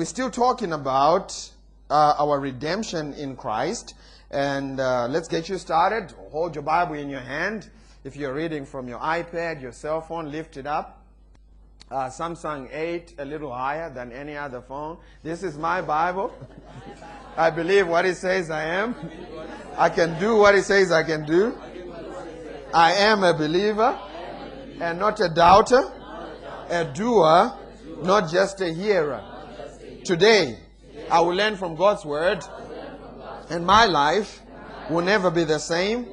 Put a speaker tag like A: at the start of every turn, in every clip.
A: We're still talking about uh, our redemption in Christ. And uh, let's get you started. Hold your Bible in your hand. If you're reading from your iPad, your cell phone, lift it up. Uh, Samsung 8, a little higher than any other phone. This is my Bible. I believe what it says I am. I can do what it says I can do. I am a believer and not a doubter, a doer, not just a hearer. Today, I will learn from God's word, and my life will never be the same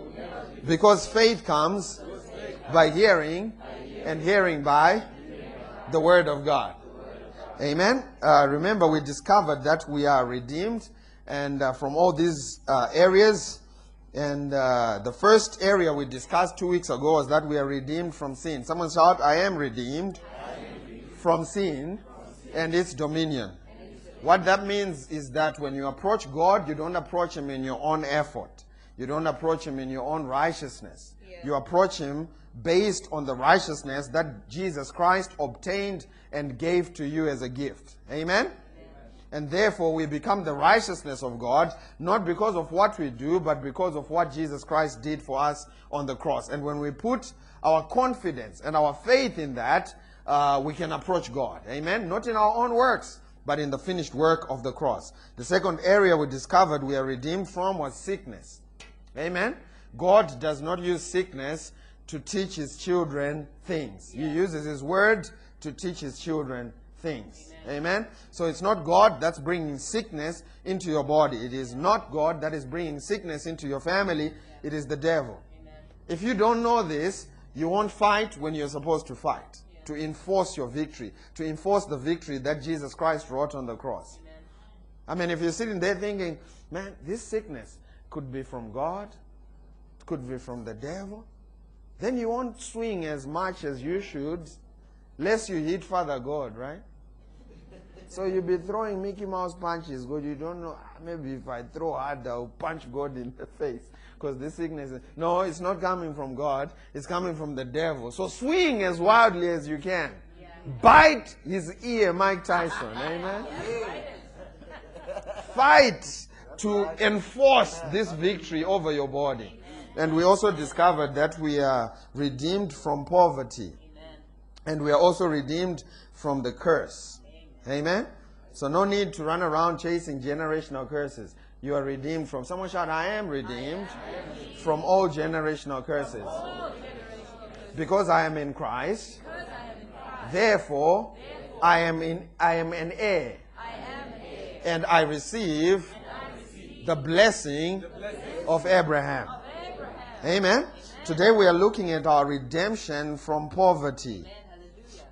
A: because faith comes by hearing, and hearing by the word of God. Amen. Uh, remember, we discovered that we are redeemed, and uh, from all these uh, areas. And uh, the first area we discussed two weeks ago was that we are redeemed from sin. Someone shout, I am redeemed from sin and its dominion. What that means is that when you approach God, you don't approach Him in your own effort. You don't approach Him in your own righteousness.
B: Yeah.
A: You approach Him based on the righteousness that Jesus Christ obtained and gave to you as a gift. Amen? And therefore, we become the righteousness of God, not because of what we do, but because of what Jesus Christ did for us on the cross. And when we put our confidence and our faith in that, uh, we can approach God. Amen? Not in our own works, but in the finished work of the cross. The second area we discovered we are redeemed from was sickness. Amen? God does not use sickness to teach his children things. He uses his word to teach his children things. Amen. So it's not God that's bringing sickness into your body. It is not God that is bringing sickness into your family. It is the devil. If you don't know this, you won't fight when you're supposed to fight. To enforce your victory, to enforce the victory that Jesus Christ wrought on the cross. I mean, if you're sitting there thinking, man, this sickness could be from God, could be from the devil, then you won't swing as much as you should, lest you hit Father God, right? So you'll be throwing Mickey Mouse punches, God. You don't know. "Ah, Maybe if I throw hard, I'll punch God in the face. Because this sickness, is-" no, it's not coming from God. It's coming from the devil. So swing as wildly as you can. Bite his ear, Mike Tyson. Amen. Fight to enforce this victory over your body. And we also discovered that we are redeemed from poverty. And we are also redeemed from the curse. Amen? So no need to run around chasing generational curses. You are redeemed from. Someone shout, I am redeemed from all generational curses. Because I am in Christ. Therefore, I am in I am an heir. And I receive the blessing of Abraham. Amen. Today we are looking at our redemption from poverty.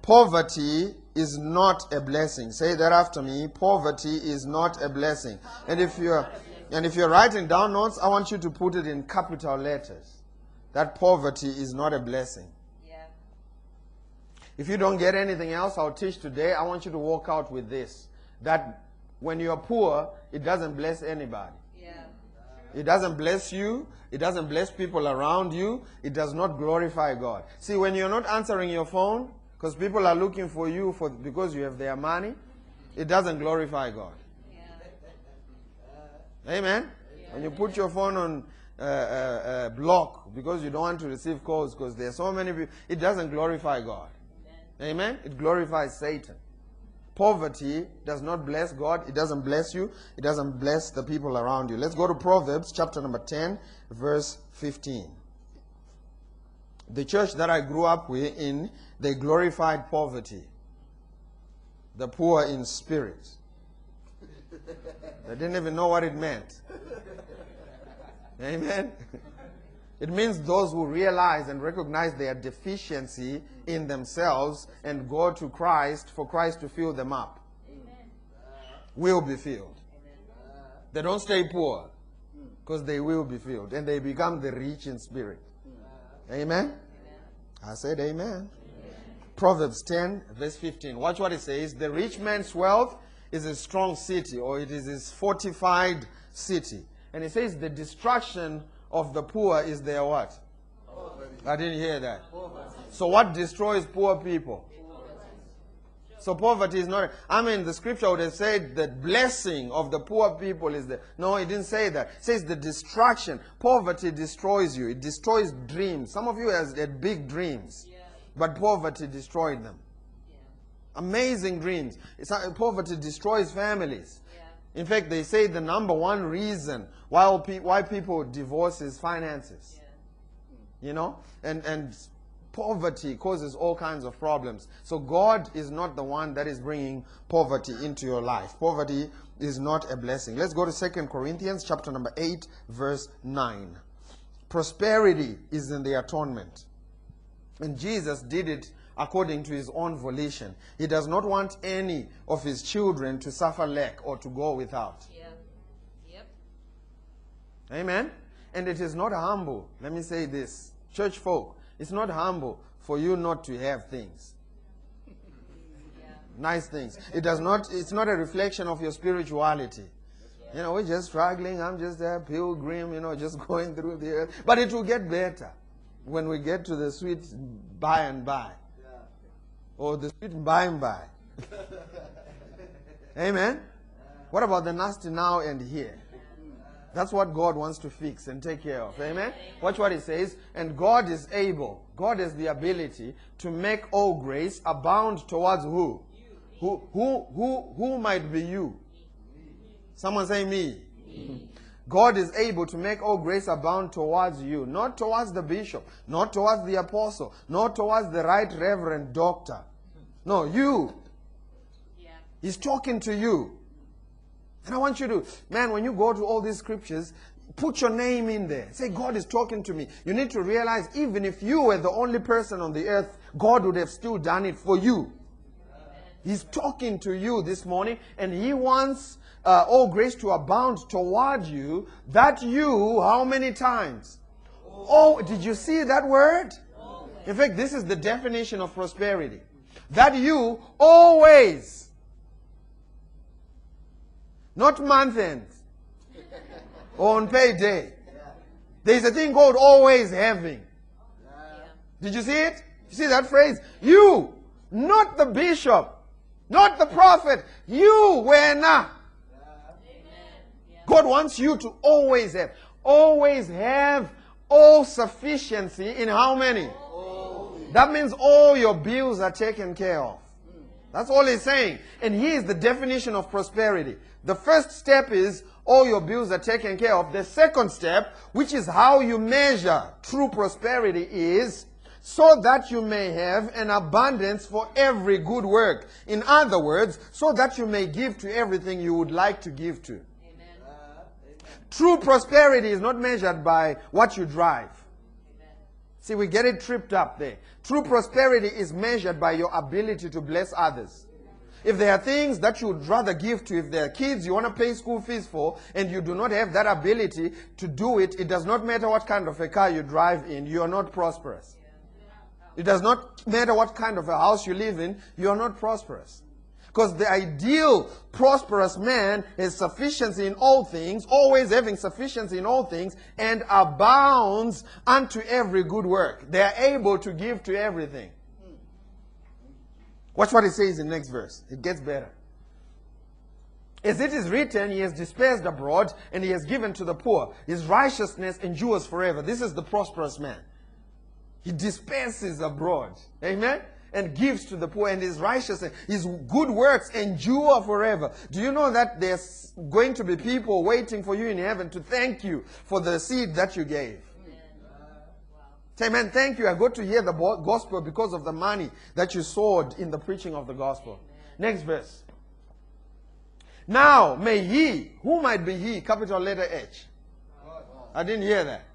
A: Poverty is not a blessing. Say that after me. Poverty is not a blessing. And if you're and if you're writing down notes, I want you to put it in capital letters. That poverty is not a blessing.
B: Yeah.
A: If you don't get anything else I'll teach today, I want you to walk out with this. That when you're poor, it doesn't bless anybody.
B: Yeah.
A: It doesn't bless you. It doesn't bless people around you. It does not glorify God. See, when you're not answering your phone, because people are looking for you for because you have their money, it doesn't glorify God.
B: Yeah.
A: Amen. When you put your phone on uh, uh, uh, block because you don't want to receive calls because there are so many people, it doesn't glorify God. Amen. It glorifies Satan. Poverty does not bless God. It doesn't bless you. It doesn't bless the people around you. Let's go to Proverbs chapter number 10, verse 15. The church that I grew up with in, they glorified poverty. The poor in spirit. They didn't even know what it meant. Amen. It means those who realize and recognize their deficiency in themselves and go to Christ for Christ to fill them up will be filled. They don't stay poor because they will be filled and they become the rich in spirit. Amen. I said amen. Proverbs 10, verse 15. Watch what it says. The rich man's wealth is a strong city, or it is his fortified city. And it says the destruction of the poor is their what? I didn't hear that. So what destroys poor people? So poverty is not. I mean, the scripture would have said the blessing of the poor people is the. No, it didn't say that. It says the destruction. Poverty destroys you. It destroys dreams. Some of you has had big dreams,
B: Yeah.
A: but poverty destroyed them.
B: Yeah.
A: Amazing dreams. Not, poverty destroys families.
B: Yeah.
A: In fact, they say the number one reason why, why people divorce is finances. You know? And, and poverty causes all kinds of problems. So God is not the one that is bringing poverty into your life. Poverty is not a blessing. Let's go to 2 Corinthians chapter number 8 verse 9. Prosperity is in the atonement. And Jesus did it according to his own volition. He does not want any of his children to suffer lack or to go without.
B: Yeah. Yep.
A: Amen. And it is not humble. Let me say this. Church folk, it's not humble for you not to have things.
B: Yeah.
A: Nice things. It does not it's not a reflection of your spirituality. You know, we're just struggling. I'm just a pilgrim, you know, just going through the earth. But it will get better when we get to the sweet by and by. Or the sweet by and by. Amen. What about the nasty now and here? That's what God wants to fix and take care of. Amen. Watch what it says. And God is able, God has the ability to make all grace abound towards who? Who who who who might be you? Someone say me. God is able to make all grace abound towards you, not towards the bishop, not towards the apostle, not towards the right reverend doctor. No, you.
B: Yeah.
A: He's talking to you. And I want you to, man, when you go to all these scriptures, put your name in there. Say, God is talking to me. You need to realize, even if you were the only person on the earth, God would have still done it for you. He's talking to you this morning, and He wants uh, all grace to abound toward you. That you, how many times? Oh, did you see that word? In fact, this is the definition of prosperity. That you always, not month ends or on payday. There's a thing called always having. Did you see it? You see that phrase? You, not the bishop, not the prophet. You.
B: Amen. Yeah.
A: God wants you to always have, always have all sufficiency in how many? That means all your bills are taken care of. That's all he's saying. And here's the definition of prosperity. The first step is all your bills are taken care of. The second step, which is how you measure true prosperity, is so that you may have an abundance for every good work. In other words, so that you may give to everything you would like to give to.
B: Amen.
A: True prosperity is not measured by what you drive.
B: Amen.
A: See, we get it tripped up there. True prosperity is measured by your ability to bless others. If there are things that you would rather give to, if there are kids you want to pay school fees for, and you do not have that ability to do it, it does not matter what kind of a car you drive in, you are not prosperous. It does not matter what kind of a house you live in, you are not prosperous. Because the ideal prosperous man has sufficiency in all things, always having sufficiency in all things, and abounds unto every good work. They are able to give to everything. Watch what it says in the next verse. It gets better. As it is written, he has dispersed abroad and he has given to the poor. His righteousness endures forever. This is the prosperous man. He disperses abroad. Amen? And gives to the poor and his righteousness, his good works endure forever. Do you know that there's going to be people waiting for you in heaven to thank you for the seed that you gave?
B: Amen.
A: Say, man, thank you. I got to hear the gospel because of the money that you sowed in the preaching of the gospel. Next verse. Now, may he, who might be he, capital letter H. I didn't hear that.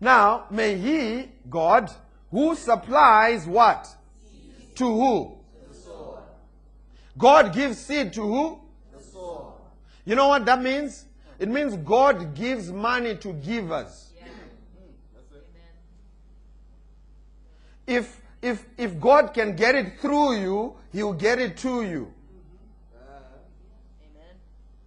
A: Now, may he, God, who supplies what? To who? God gives seed to who? You know what that means? It means God gives money to givers.
B: Yeah. Amen.
A: If if if God can get it through you, he'll get it to you.
B: Amen.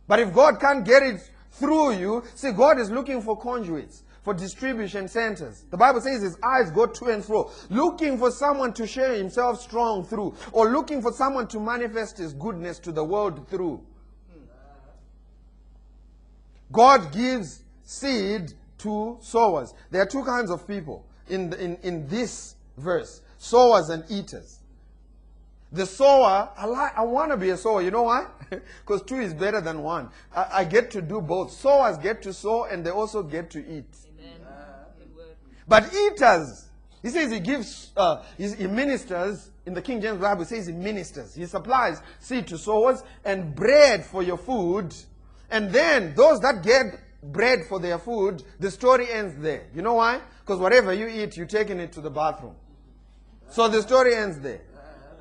A: But if God can't get it through you, see God is looking for conduits. for distribution centers. The Bible says his eyes go to and fro, looking for someone to share himself strong through, or looking for someone to manifest his goodness to the world through. God gives seed to sowers. There are two kinds of people in, in, in this verse sowers and eaters. The sower, I, like, I want to be a sower. You know why? Because two is better than one. I, I get to do both. Sowers get to sow and they also get to eat.
B: Amen. Word.
A: But eaters, he says he gives, uh, he ministers, in the King James Bible, says he ministers. He supplies seed to sowers and bread for your food. And then those that get bread for their food, the story ends there. You know why? Because whatever you eat, you're taking it to the bathroom. So the story ends there.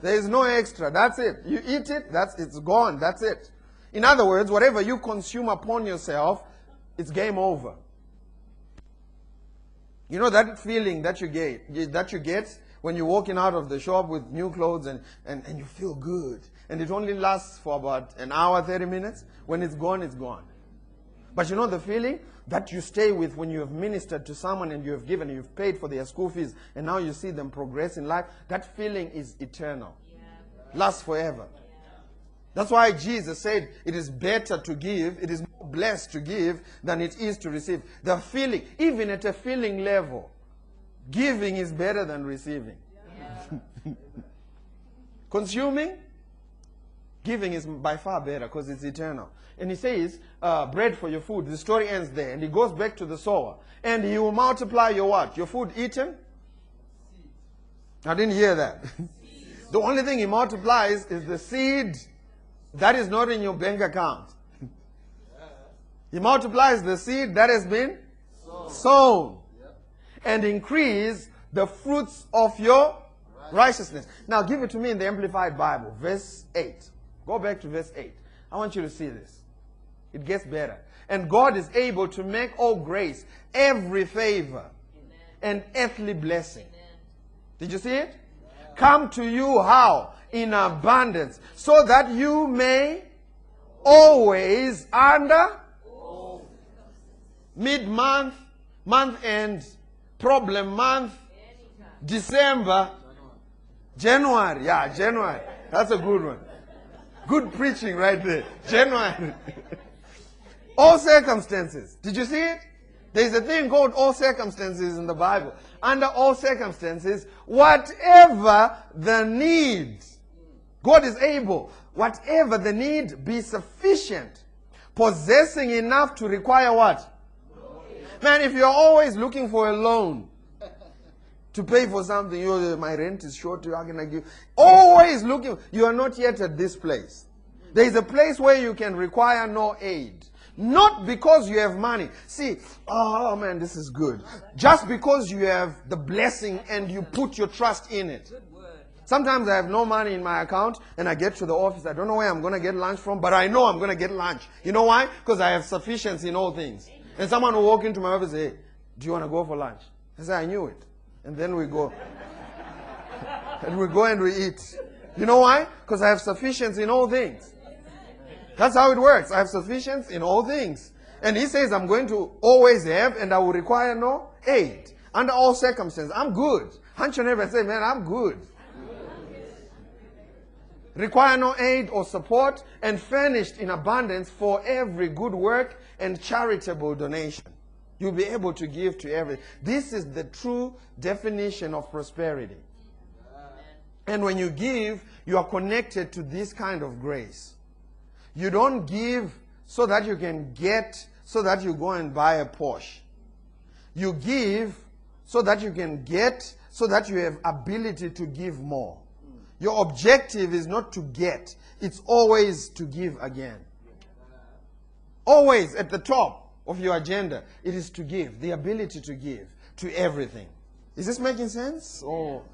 A: There is no extra. That's it. You eat it, that's it's gone. That's it. In other words, whatever you consume upon yourself, it's game over. You know that feeling that you get that you get when you're walking out of the shop with new clothes and, and, and you feel good. And it only lasts for about an hour, 30 minutes. When it's gone, it's gone. But you know the feeling that you stay with when you have ministered to someone and you have given, you've paid for their school fees, and now you see them progress in life. That feeling is eternal, lasts forever. That's why Jesus said it is better to give, it is more blessed to give than it is to receive. The feeling, even at a feeling level, giving is better than receiving. Consuming, giving is by far better because it's eternal. And he says, uh, bread for your food. The story ends there. And he goes back to the sower. And he will multiply your what? Your food eaten? I didn't hear that. the only thing he multiplies is the seed that is not in your bank account. He multiplies the seed that has been sown and increase the fruits of your righteousness. Now give it to me in the Amplified Bible, verse 8. Go back to verse 8. I want you to see this. It gets better. And God is able to make all grace, every favor, and earthly blessing. Did you see it? Come to you how? In abundance. So that you may always under mid month, month end, problem month, December, January. Yeah, January. That's a good one. Good preaching right there. Genuine. all circumstances. Did you see it? There's a thing called all circumstances in the Bible. Under all circumstances, whatever the need, God is able, whatever the need, be sufficient, possessing enough to require what? Man, if you're always looking for a loan to pay for something, you my rent is short, how can I give? Always looking, you are not yet at this place. There is a place where you can require no aid. Not because you have money. See, oh man, this is good. Just because you have the blessing and you put your trust in it. Sometimes I have no money in my account and I get to the office. I don't know where I'm going to get lunch from, but I know I'm going to get lunch. You know why? Because I have sufficiency in all things. And someone will walk into my office and say, do you want to go for lunch? I say, I knew it. And then we go. and we go and we eat. You know why? Because I have sufficiency in all things. That's how it works. I have sufficiency in all things. And he says, I'm going to always have and I will require no aid. Under all circumstances. I'm good. Hunch your and say, man, I'm good. Require no aid or support and furnished in abundance for every good work and charitable donation. You'll be able to give to every. This is the true definition of prosperity. And when you give, you are connected to this kind of grace. You don't give so that you can get, so that you go and buy a Porsche. You give so that you can get, so that you have ability to give more. Your objective is not to get, it's always to give again. Always at the top of your agenda, it is to give, the ability to give to everything. Is this making sense? Or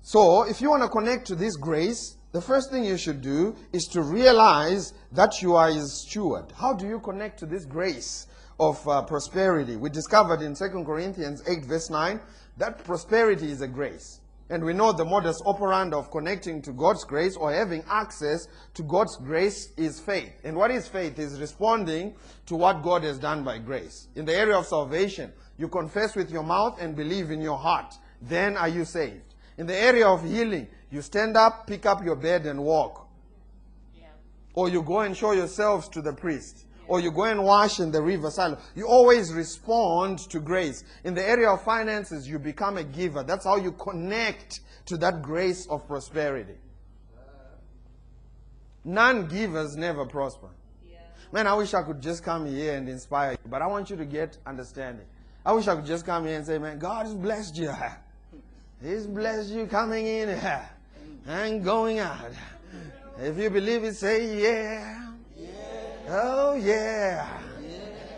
A: so, if you want to connect to this grace, the first thing you should do is to realize that you are his steward. How do you connect to this grace of uh, prosperity? We discovered in 2 Corinthians 8, verse 9, that prosperity is a grace. And we know the modus operandi of connecting to God's grace or having access to God's grace is faith. And what is faith? Is responding to what God has done by grace. In the area of salvation, you confess with your mouth and believe in your heart. Then are you saved. In the area of healing, you stand up, pick up your bed, and walk.
B: Yeah.
A: Or you go and show yourselves to the priest. Or you go and wash in the river Siloam. You always respond to grace. In the area of finances, you become a giver. That's how you connect to that grace of prosperity. Non givers never prosper.
B: Yeah.
A: Man, I wish I could just come here and inspire you, but I want you to get understanding. I wish I could just come here and say, man, God has blessed you. He's blessed you coming in and going out. If you believe it, say yeah. Oh yeah.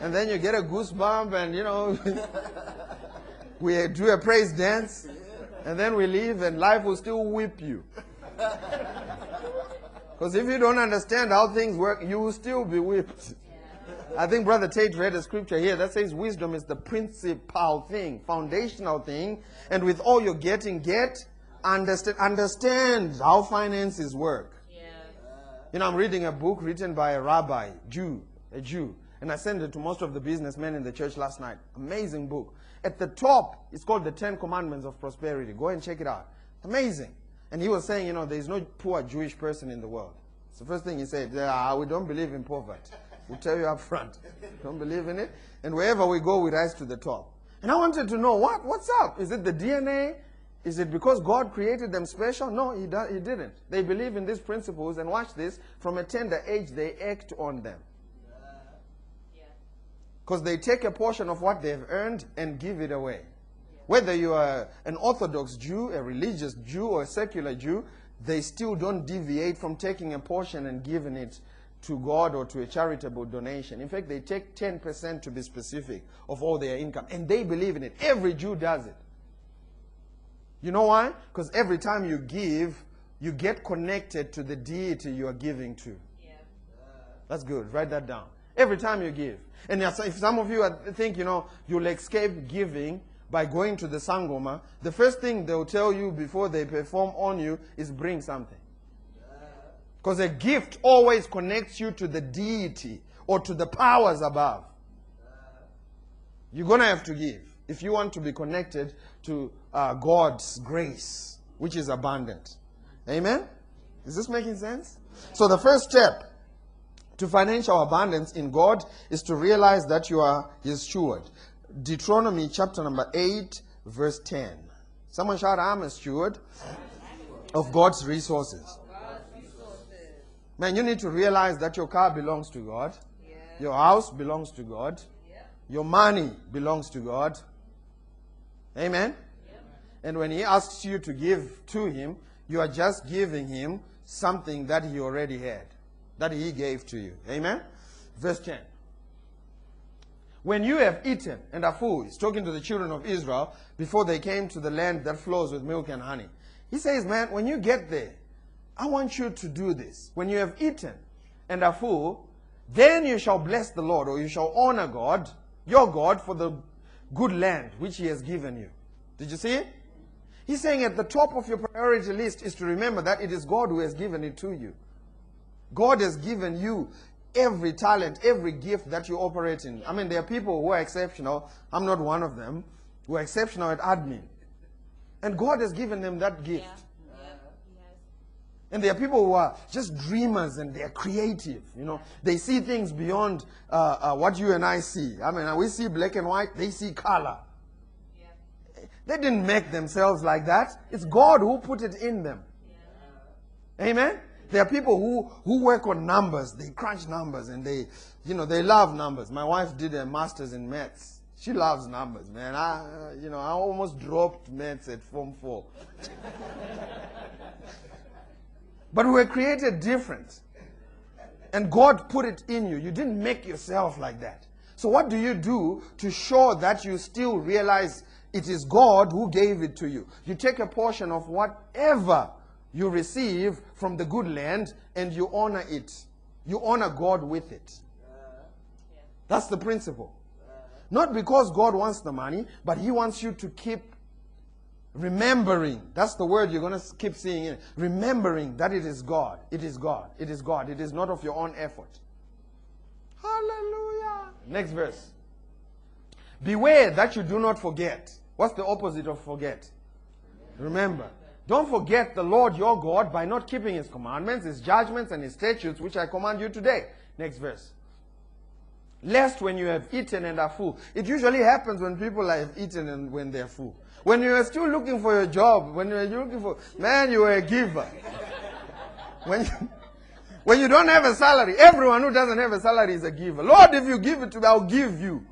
A: And then you get a goosebump and you know we do a praise dance and then we leave and life will still whip you. Because if you don't understand how things work, you will still be whipped. I think Brother Tate read a scripture here that says wisdom is the principal thing, foundational thing, and with all you're getting, get, understand, understand how finances work. You know, I'm reading a book written by a rabbi, Jew, a Jew, and I sent it to most of the businessmen in the church last night. Amazing book. At the top, it's called the Ten Commandments of Prosperity. Go and check it out. Amazing. And he was saying, you know, there's no poor Jewish person in the world. It's the first thing he said. Ah, we don't believe in poverty. We'll tell you up front. Don't believe in it. And wherever we go, we rise to the top. And I wanted to know, what? What's up? Is it the DNA? Is it because God created them special? No, he, he didn't. They believe in these principles, and watch this. From a tender age, they act on them. Because they take a portion of what they've earned and give it away. Whether you are an Orthodox Jew, a religious Jew, or a secular Jew, they still don't deviate from taking a portion and giving it to God or to a charitable donation. In fact, they take 10% to be specific of all their income. And they believe in it. Every Jew does it. You know why? Because every time you give, you get connected to the deity you are giving to.
B: Yeah.
A: That's good. Write that down. Every time you give. And if some of you think, you know, you'll escape giving by going to the Sangoma, the first thing they'll tell you before they perform on you is bring something. Because a gift always connects you to the deity or to the powers above. You're going to have to give if you want to be connected to uh, God's grace, which is abundant. Amen? Is this making sense? So, the first step to financial abundance in God is to realize that you are His steward. Deuteronomy chapter number 8, verse 10. Someone shout, I'm a steward of God's resources. Man, you need to realize that your car belongs to God, your house belongs to God, your money belongs to God. Amen? And when He asks you to give to Him, you are just giving Him something that He already had, that He gave to you. Amen? Verse 10. When you have eaten and are full, He's talking to the children of Israel before they came to the land that flows with milk and honey. He says, Man, when you get there, I want you to do this. When you have eaten and are full, then you shall bless the Lord, or you shall honor God, your God, for the good land which He has given you. Did you see it? He's saying at the top of your priority list is to remember that it is God who has given it to you. God has given you every talent, every gift that you operate in. I mean, there are people who are exceptional. I'm not one of them. Who are exceptional at admin. And God has given them that gift.
B: Yeah. Yeah.
A: And there are people who are just dreamers and they're creative. You know, they see things beyond uh, uh, what you and I see. I mean, we see black and white, they see color.
B: Yeah.
A: They didn't make themselves like that. It's God who put it in them. Amen. There are people who, who work on numbers. They crunch numbers and they, you know, they love numbers. My wife did a master's in maths. She loves numbers, man. I, uh, you know, I almost dropped maths at Form 4. but we were created different. And God put it in you. You didn't make yourself like that. So, what do you do to show that you still realize it is God who gave it to you? You take a portion of whatever you receive from the good land and you honor it. You honor God with it. That's the principle. Not because God wants the money, but He wants you to keep Remembering. That's the word you're going to keep seeing in it. Remembering that it is God. It is God. It is God. It is not of your own effort. Hallelujah. Next verse. Beware that you do not forget. What's the opposite of forget? Remember. Don't forget the Lord your God by not keeping his commandments, his judgments, and his statutes, which I command you today. Next verse. Lest when you have eaten and are full. It usually happens when people have eaten and when they're full. When you are still looking for your job, when you're looking for, man, you are a giver. When you, when you don't have a salary, everyone who doesn't have a salary is a giver. Lord, if you give it to me, I'll give you.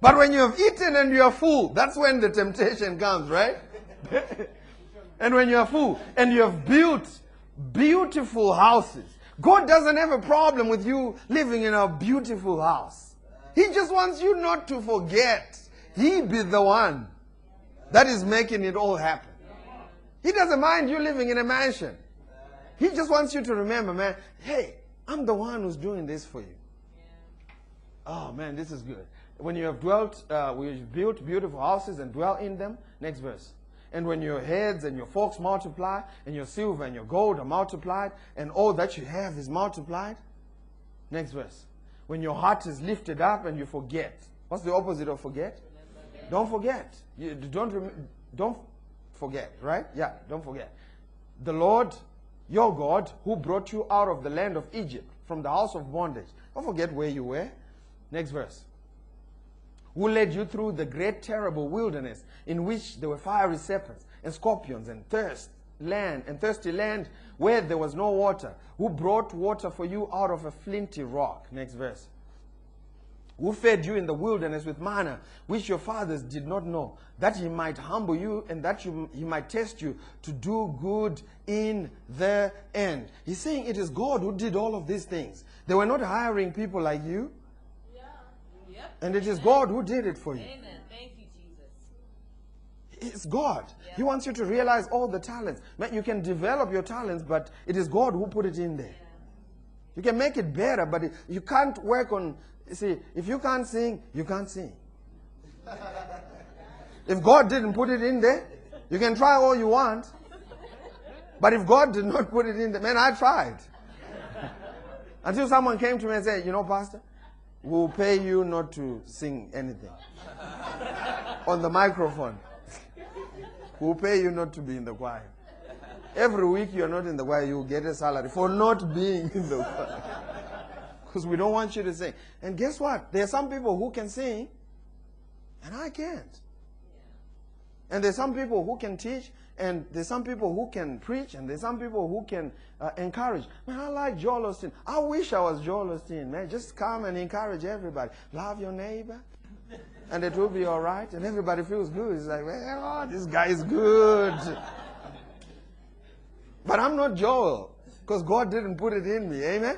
A: But when you have eaten and you are full, that's when the temptation comes, right? and when you are full and you have built beautiful houses, God doesn't have a problem with you living in a beautiful house. He just wants you not to forget. He be the one that is making it all happen. He doesn't mind you living in a mansion. He just wants you to remember, man, hey, I'm the one who's doing this for you. Oh, man, this is good. When you have dwelt, uh, we built beautiful houses and dwell in them. Next verse. And when your heads and your forks multiply, and your silver and your gold are multiplied, and all that you have is multiplied. Next verse. When your heart is lifted up and you forget. What's the opposite of forget? Don't forget. You don't don't forget, right? Yeah, don't forget. The Lord, your God, who brought you out of the land of Egypt from the house of bondage. Don't forget where you were. Next verse. Who led you through the great terrible wilderness in which there were fiery serpents and scorpions and thirst land and thirsty land where there was no water. Who brought water for you out of a flinty rock. Next verse who fed you in the wilderness with manna, which your fathers did not know, that he might humble you and that you, he might test you to do good in the end. He's saying it is God who did all of these things. They were not hiring people like you,
B: Yeah. Yep.
A: and it is God who did it for you.
B: Amen. Thank you, Jesus.
A: It's God.
B: Yeah.
A: He wants you to realize all the talents. You can develop your talents, but it is God who put it in there. You can make it better, but it, you can't work on. You see, if you can't sing, you can't sing. if God didn't put it in there, you can try all you want. But if God did not put it in there, man, I tried. Until someone came to me and said, You know, Pastor, we'll pay you not to sing anything on the microphone. We'll pay you not to be in the choir. Every week you're not in the choir, you'll get a salary for not being in the choir. Because we don't want you to sing. And guess what? There are some people who can sing, and I can't. And there's some people who can teach, and there's some people who can preach, and there's some people who can uh, encourage. Man, I like Joel Osteen. I wish I was Joel Osteen, man. Just come and encourage everybody. Love your neighbor, and it will be all right. And everybody feels good. It's like, oh, this guy is good. But I'm not Joel, because God didn't put it in me. Amen?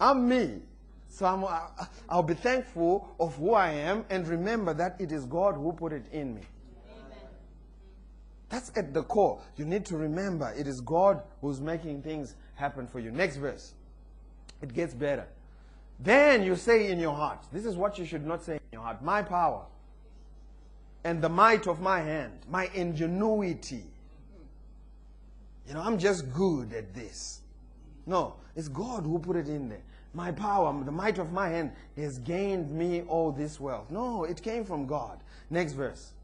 A: I'm me. So I'm, I'll be thankful of who I am and remember that it is God who put it in me. That's at the core. You need to remember it is God who's making things happen for you. Next verse. It gets better. Then you say in your heart, this is what you should not say in your heart my power and the might of my hand, my ingenuity. You know, I'm just good at this. No, it's God who put it in there. My power, the might of my hand has gained me all this wealth. No, it came from God. Next verse.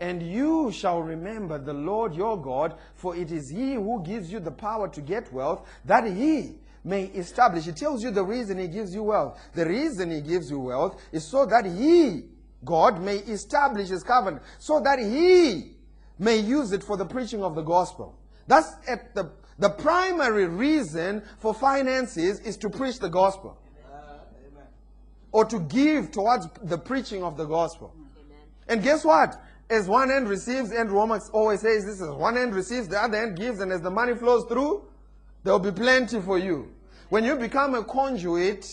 A: And you shall remember the Lord your God, for it is He who gives you the power to get wealth, that He may establish. It tells you the reason He gives you wealth. The reason He gives you wealth is so that He, God, may establish His covenant, so that He may use it for the preaching of the gospel. That's at the, the primary reason for finances is to preach the gospel or to give towards the preaching of the gospel. And guess what? As one end receives, and Romans always says this is one end receives, the other end gives, and as the money flows through, there will be plenty for you. When you become a conduit,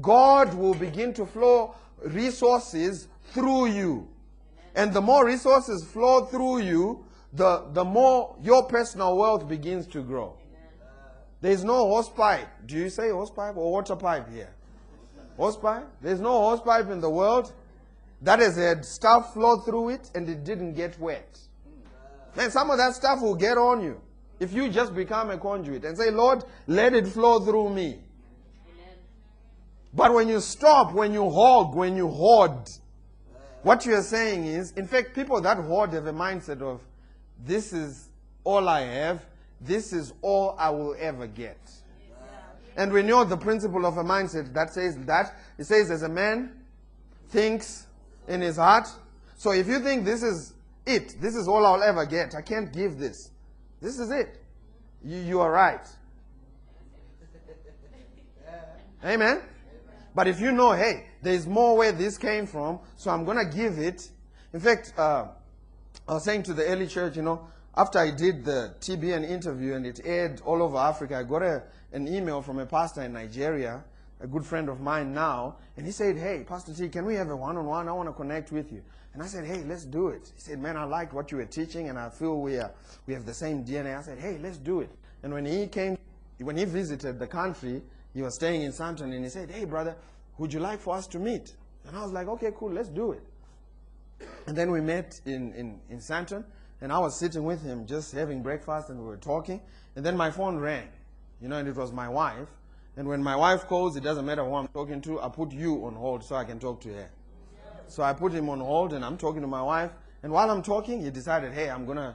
A: God will begin to flow resources through you. And the more resources flow through you, the, the more your personal wealth begins to grow. There is no hose pipe. Do you say hose pipe or water pipe here? Hose pipe? There's no hose pipe in the world that has had stuff flow through it and it didn't get wet. Man, some of that stuff will get on you. If you just become a conduit and say, Lord, let it flow through me. But when you stop, when you hog, when you hoard, what you are saying is, in fact, people that hoard have a mindset of, this is all I have, this is all I will ever get. And we know the principle of a mindset that says that. It says, as a man thinks in his heart. So if you think this is it, this is all I'll ever get, I can't give this. This is it. You, you are right. Amen. But if you know, hey, there's more where this came from, so I'm going to give it. In fact, uh, I was saying to the early church, you know, after I did the TBN interview and it aired all over Africa, I got a, an email from a pastor in Nigeria, a good friend of mine now, and he said, Hey, Pastor T, can we have a one on one? I want to connect with you. And I said, Hey, let's do it. He said, Man, I liked what you were teaching and I feel we, are, we have the same DNA. I said, Hey, let's do it. And when he came, when he visited the country, he was staying in Sandton and he said, Hey, brother, would you like for us to meet? And I was like, Okay, cool, let's do it. And then we met in, in, in Sandton, and I was sitting with him just having breakfast, and we were talking. And then my phone rang, you know, and it was my wife. And when my wife calls, it doesn't matter who I'm talking to, I put you on hold so I can talk to her. So I put him on hold, and I'm talking to my wife. And while I'm talking, he decided, hey, I'm going to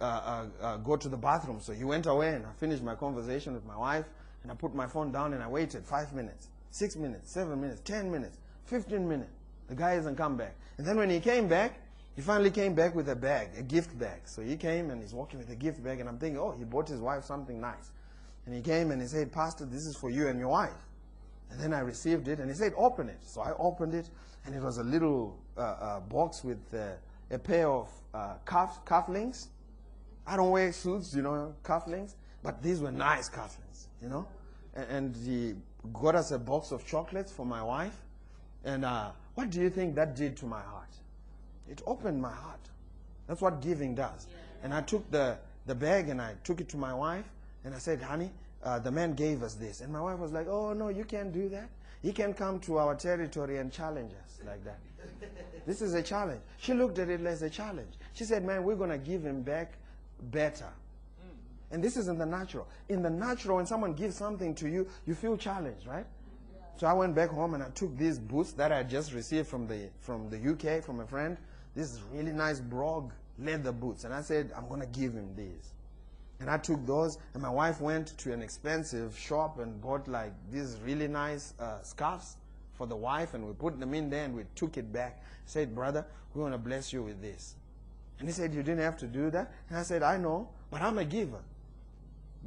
A: uh, uh, uh, go to the bathroom. So he went away, and I finished my conversation with my wife, and I put my phone down, and I waited five minutes, six minutes, seven minutes, ten minutes, 15 minutes. The guy hasn't come back. And then when he came back, he finally came back with a bag, a gift bag. So he came and he's walking with a gift bag, and I'm thinking, oh, he bought his wife something nice. And he came and he said, Pastor, this is for you and your wife. And then I received it, and he said, open it. So I opened it, and it was a little uh, uh, box with uh, a pair of uh, cuff, cufflinks. I don't wear suits, you know, cufflinks, but these were nice cufflinks, you know. And, and he got us a box of chocolates for my wife. And uh, what do you think that did to my heart? It opened my heart. That's what giving does. And I took the, the bag and I took it to my wife and I said, honey, uh, the man gave us this. And my wife was like, oh, no, you can't do that. He can come to our territory and challenge us like that. this is a challenge. She looked at it as a challenge. She said, man, we're going to give him back better. And this is in the natural. In the natural, when someone gives something to you, you feel challenged, right? So I went back home and I took these boots that I just received from the from the UK from a friend. This is really nice brogue leather boots, and I said I'm gonna give him these. And I took those, and my wife went to an expensive shop and bought like these really nice uh, scarves for the wife, and we put them in there and we took it back. Said, brother, we want to bless you with this. And he said, you didn't have to do that. And I said, I know, but I'm a giver.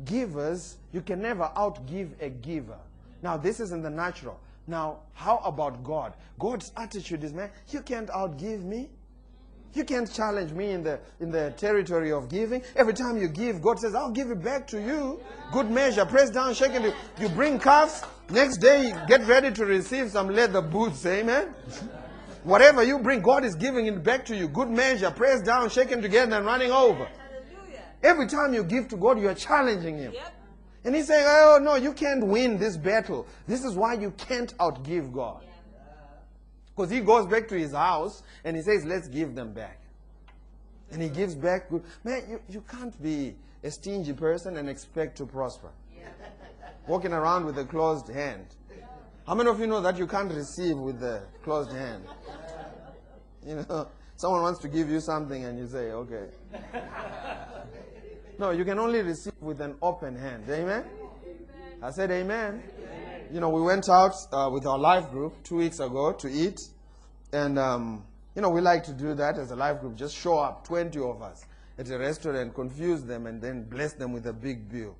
A: Givers, you can never outgive a giver. Now, this is in the natural. Now, how about God? God's attitude is, man, you can't outgive me. You can't challenge me in the in the territory of giving. Every time you give, God says, I'll give it back to you. Good measure, press down, shaking. You, you bring calves. Next day, get ready to receive some leather boots. Eh, Amen. Whatever you bring, God is giving it back to you. Good measure, press down, shaking together, and running over. Every time you give to God, you are challenging Him.
B: Yep.
A: And he's saying, Oh, no, you can't win this battle. This is why you can't outgive God. Because he goes back to his house and he says, Let's give them back. And he gives back. Man, you, you can't be a stingy person and expect to prosper. Walking around with a closed hand. How many of you know that you can't receive with a closed hand? You know, someone wants to give you something and you say, Okay. No, you can only receive with an open hand. Amen? I said amen. You know, we went out uh, with our life group two weeks ago to eat. And, um, you know, we like to do that as a life group. Just show up, 20 of us, at a restaurant, confuse them, and then bless them with a big bill.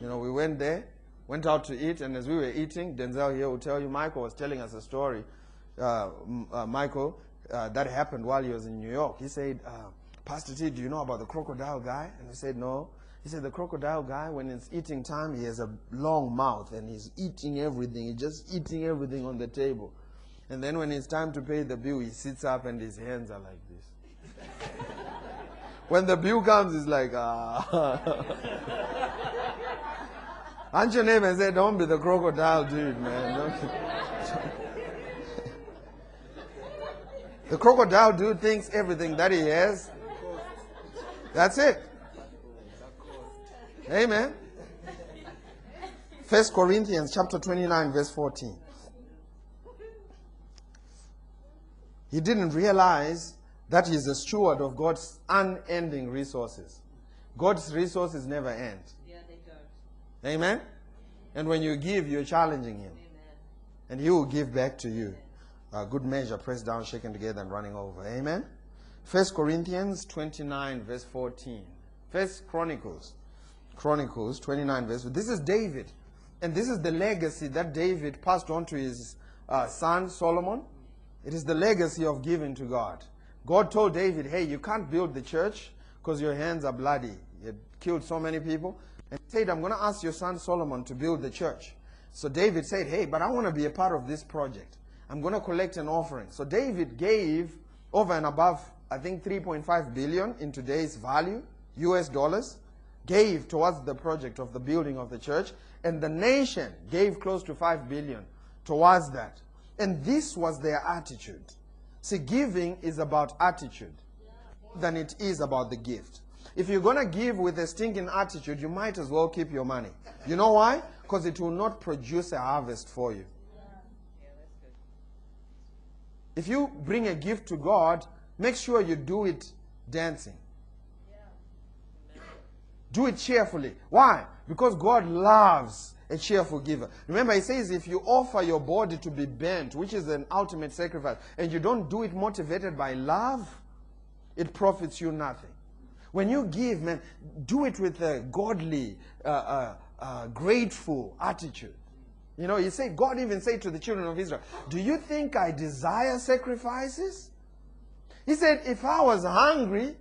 A: You know, we went there, went out to eat, and as we were eating, Denzel here will tell you, Michael was telling us a story. Uh, uh, Michael, uh, that happened while he was in New York. He said, uh, Pastor T, do you know about the crocodile guy? And I said, no. He said, the crocodile guy, when it's eating time, he has a long mouth and he's eating everything. He's just eating everything on the table. And then when it's time to pay the bill, he sits up and his hands are like this. when the bill comes, he's like, ah. Aren't your neighbor and say, don't be the crocodile dude, man. The crocodile dude thinks everything that he has. That's it. Amen. First Corinthians chapter 29, verse 14. He didn't realize that he's a steward of God's unending resources. God's resources never end.
B: Yeah, they don't.
A: Amen. And when you give, you're challenging him.
B: Amen.
A: And he will give back to you. A good measure, pressed down, shaken together, and running over. Amen. First Corinthians 29, verse 14. First Chronicles. Chronicles 29, verse. This is David. And this is the legacy that David passed on to his uh, son Solomon. It is the legacy of giving to God. God told David, hey, you can't build the church because your hands are bloody. You killed so many people. And he said, I'm going to ask your son Solomon to build the church. So David said, hey, but I want to be a part of this project. I'm going to collect an offering. So David gave over and above, I think 3.5 billion in today's value, US dollars, gave towards the project of the building of the church. And the nation gave close to 5 billion towards that. And this was their attitude. See, giving is about attitude than it is about the gift. If you're going to give with a stinking attitude, you might as well keep your money. You know why? Because it will not produce a harvest for you. If you bring a gift to God, make sure you do it dancing. Do it cheerfully. Why? Because God loves a cheerful giver. Remember, He says if you offer your body to be burnt, which is an ultimate sacrifice, and you don't do it motivated by love, it profits you nothing. When you give, man, do it with a godly, uh, uh, uh, grateful attitude. You know, you say, God even said to the children of Israel, Do you think I desire sacrifices? He said, If I was hungry,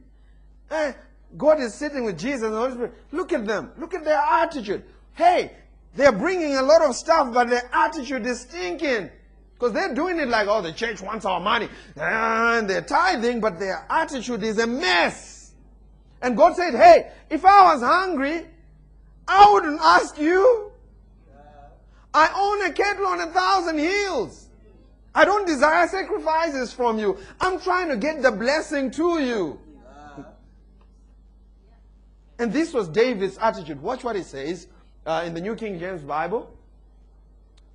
A: eh, God is sitting with Jesus and the Holy Spirit. Look at them. Look at their attitude. Hey, they're bringing a lot of stuff, but their attitude is stinking. Because they're doing it like, oh, the church wants our money. And they're tithing, but their attitude is a mess. And God said, hey, if I was hungry, I wouldn't ask you. I own a cattle on a thousand hills. I don't desire sacrifices from you. I'm trying to get the blessing to you. And this was David's attitude. Watch what he says uh, in the New King James Bible.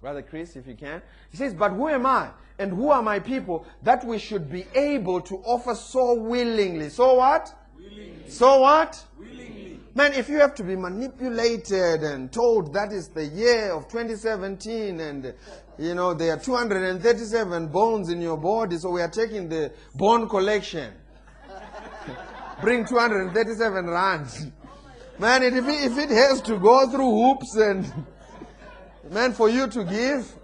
A: Brother Chris, if you can. He says, But who am I? And who are my people that we should be able to offer so willingly? So what?
C: Willingly.
A: So what?
C: Willingly.
A: Man, if you have to be manipulated and told that is the year of 2017 and, you know, there are 237 bones in your body, so we are taking the bone collection. Bring 237 rands. Man, if it, if it has to go through hoops and, man, for you to give,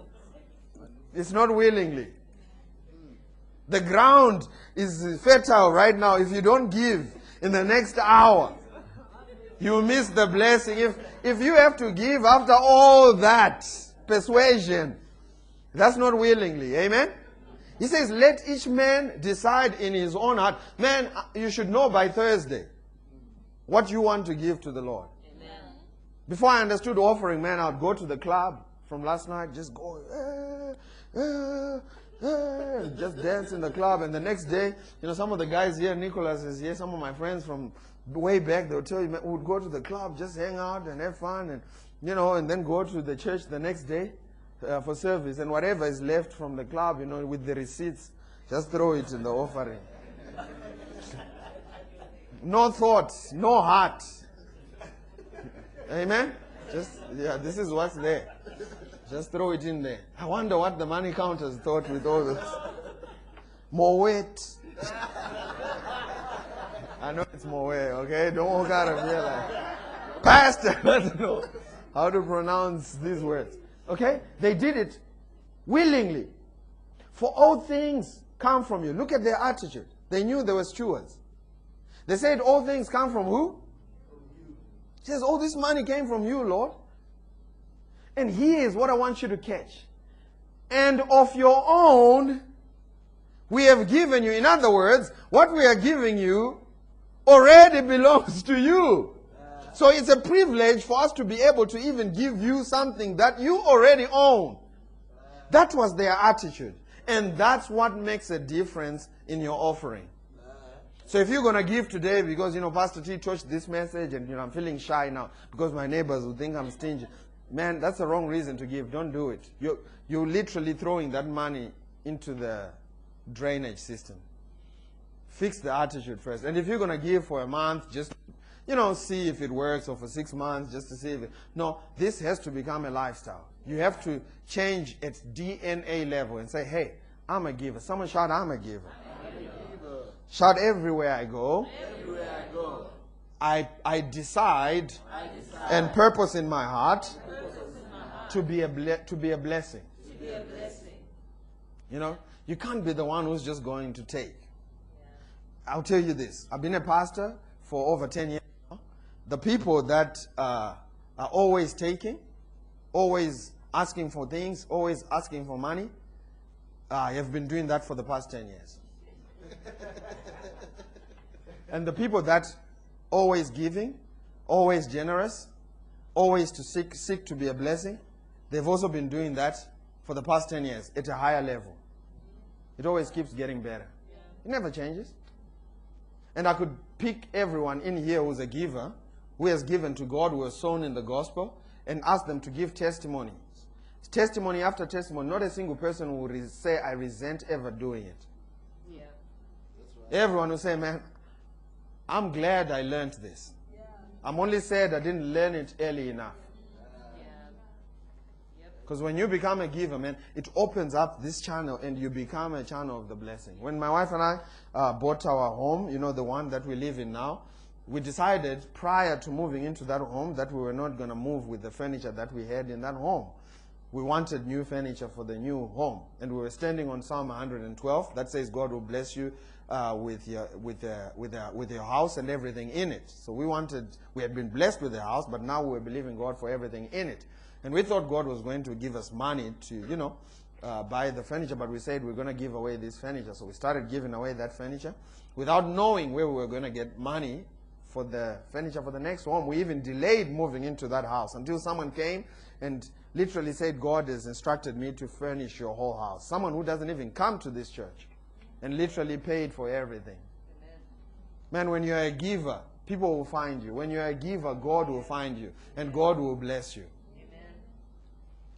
A: it's not willingly. The ground is fertile right now. If you don't give in the next hour, you miss the blessing. If, if you have to give after all that persuasion, that's not willingly. Amen? He says, let each man decide in his own heart. Man, you should know by Thursday what you want to give to the Lord.
B: Amen.
A: Before I understood offering, man, I'd go to the club from last night, just go, eh, eh, eh, just dance in the club. And the next day, you know, some of the guys here, Nicholas is here, some of my friends from way back, they would tell you, we'd go to the club, just hang out and have fun, and, you know, and then go to the church the next day uh, for service. And whatever is left from the club, you know, with the receipts, just throw it in the offering. No thoughts, no heart. Amen? Just, yeah, this is what's there. Just throw it in there. I wonder what the money counters thought with all this. More weight. I know it's more weight, okay? Don't walk out of here like, Pastor doesn't know how to pronounce these words. Okay? They did it willingly. For all things come from you. Look at their attitude. They knew they were stewards. They said all things come from who? He says, all this money came from you, Lord. And here's what I want you to catch. And of your own, we have given you. In other words, what we are giving you already belongs to you. So it's a privilege for us to be able to even give you something that you already own. That was their attitude. And that's what makes a difference in your offering. So if you're gonna give today because you know Pastor T touched this message and you know I'm feeling shy now because my neighbors will think I'm stingy, man, that's the wrong reason to give. Don't do it. You're you're literally throwing that money into the drainage system. Fix the attitude first. And if you're gonna give for a month, just you know, see if it works or for six months just to see if it no, this has to become a lifestyle. You have to change its DNA level and say, hey, I'm a giver. Someone shout, I'm a giver. Shout everywhere I go.
C: Everywhere I go,
A: I, I decide
C: I decide
A: and purpose in my heart to be a to be a blessing.
C: to be a blessing.
A: You know, you can't be the one who's just going to take. I'll tell you this: I've been a pastor for over ten years. now. The people that uh, are always taking, always asking for things, always asking for money, I have been doing that for the past ten years. and the people that always giving, always generous, always to seek, seek to be a blessing, they've also been doing that for the past 10 years at a higher level. It always keeps getting better. It never changes. And I could pick everyone in here who's a giver, who has given to God, who has sown in the gospel, and ask them to give testimonies. Testimony after testimony. Not a single person will re- say, I resent ever doing it.
B: Yeah.
A: Everyone will say, man, I'm glad I learned this. I'm only sad I didn't learn it early enough. Because when you become a giver, man, it opens up this channel and you become a channel of the blessing. When my wife and I uh, bought our home, you know, the one that we live in now, we decided prior to moving into that home that we were not going to move with the furniture that we had in that home. We wanted new furniture for the new home. And we were standing on Psalm 112 that says, God will bless you uh, with, your, with, uh, with, uh, with your house and everything in it. So we wanted, we had been blessed with the house, but now we were believing God for everything in it. And we thought God was going to give us money to, you know, uh, buy the furniture, but we said we're going to give away this furniture. So we started giving away that furniture without knowing where we were going to get money for the furniture for the next home. We even delayed moving into that house until someone came and literally said, God has instructed me to furnish your whole house. Someone who doesn't even come to this church and literally paid for everything.
B: Amen.
A: Man, when you're a giver, people will find you. When you're a giver, God will find you and God will bless you.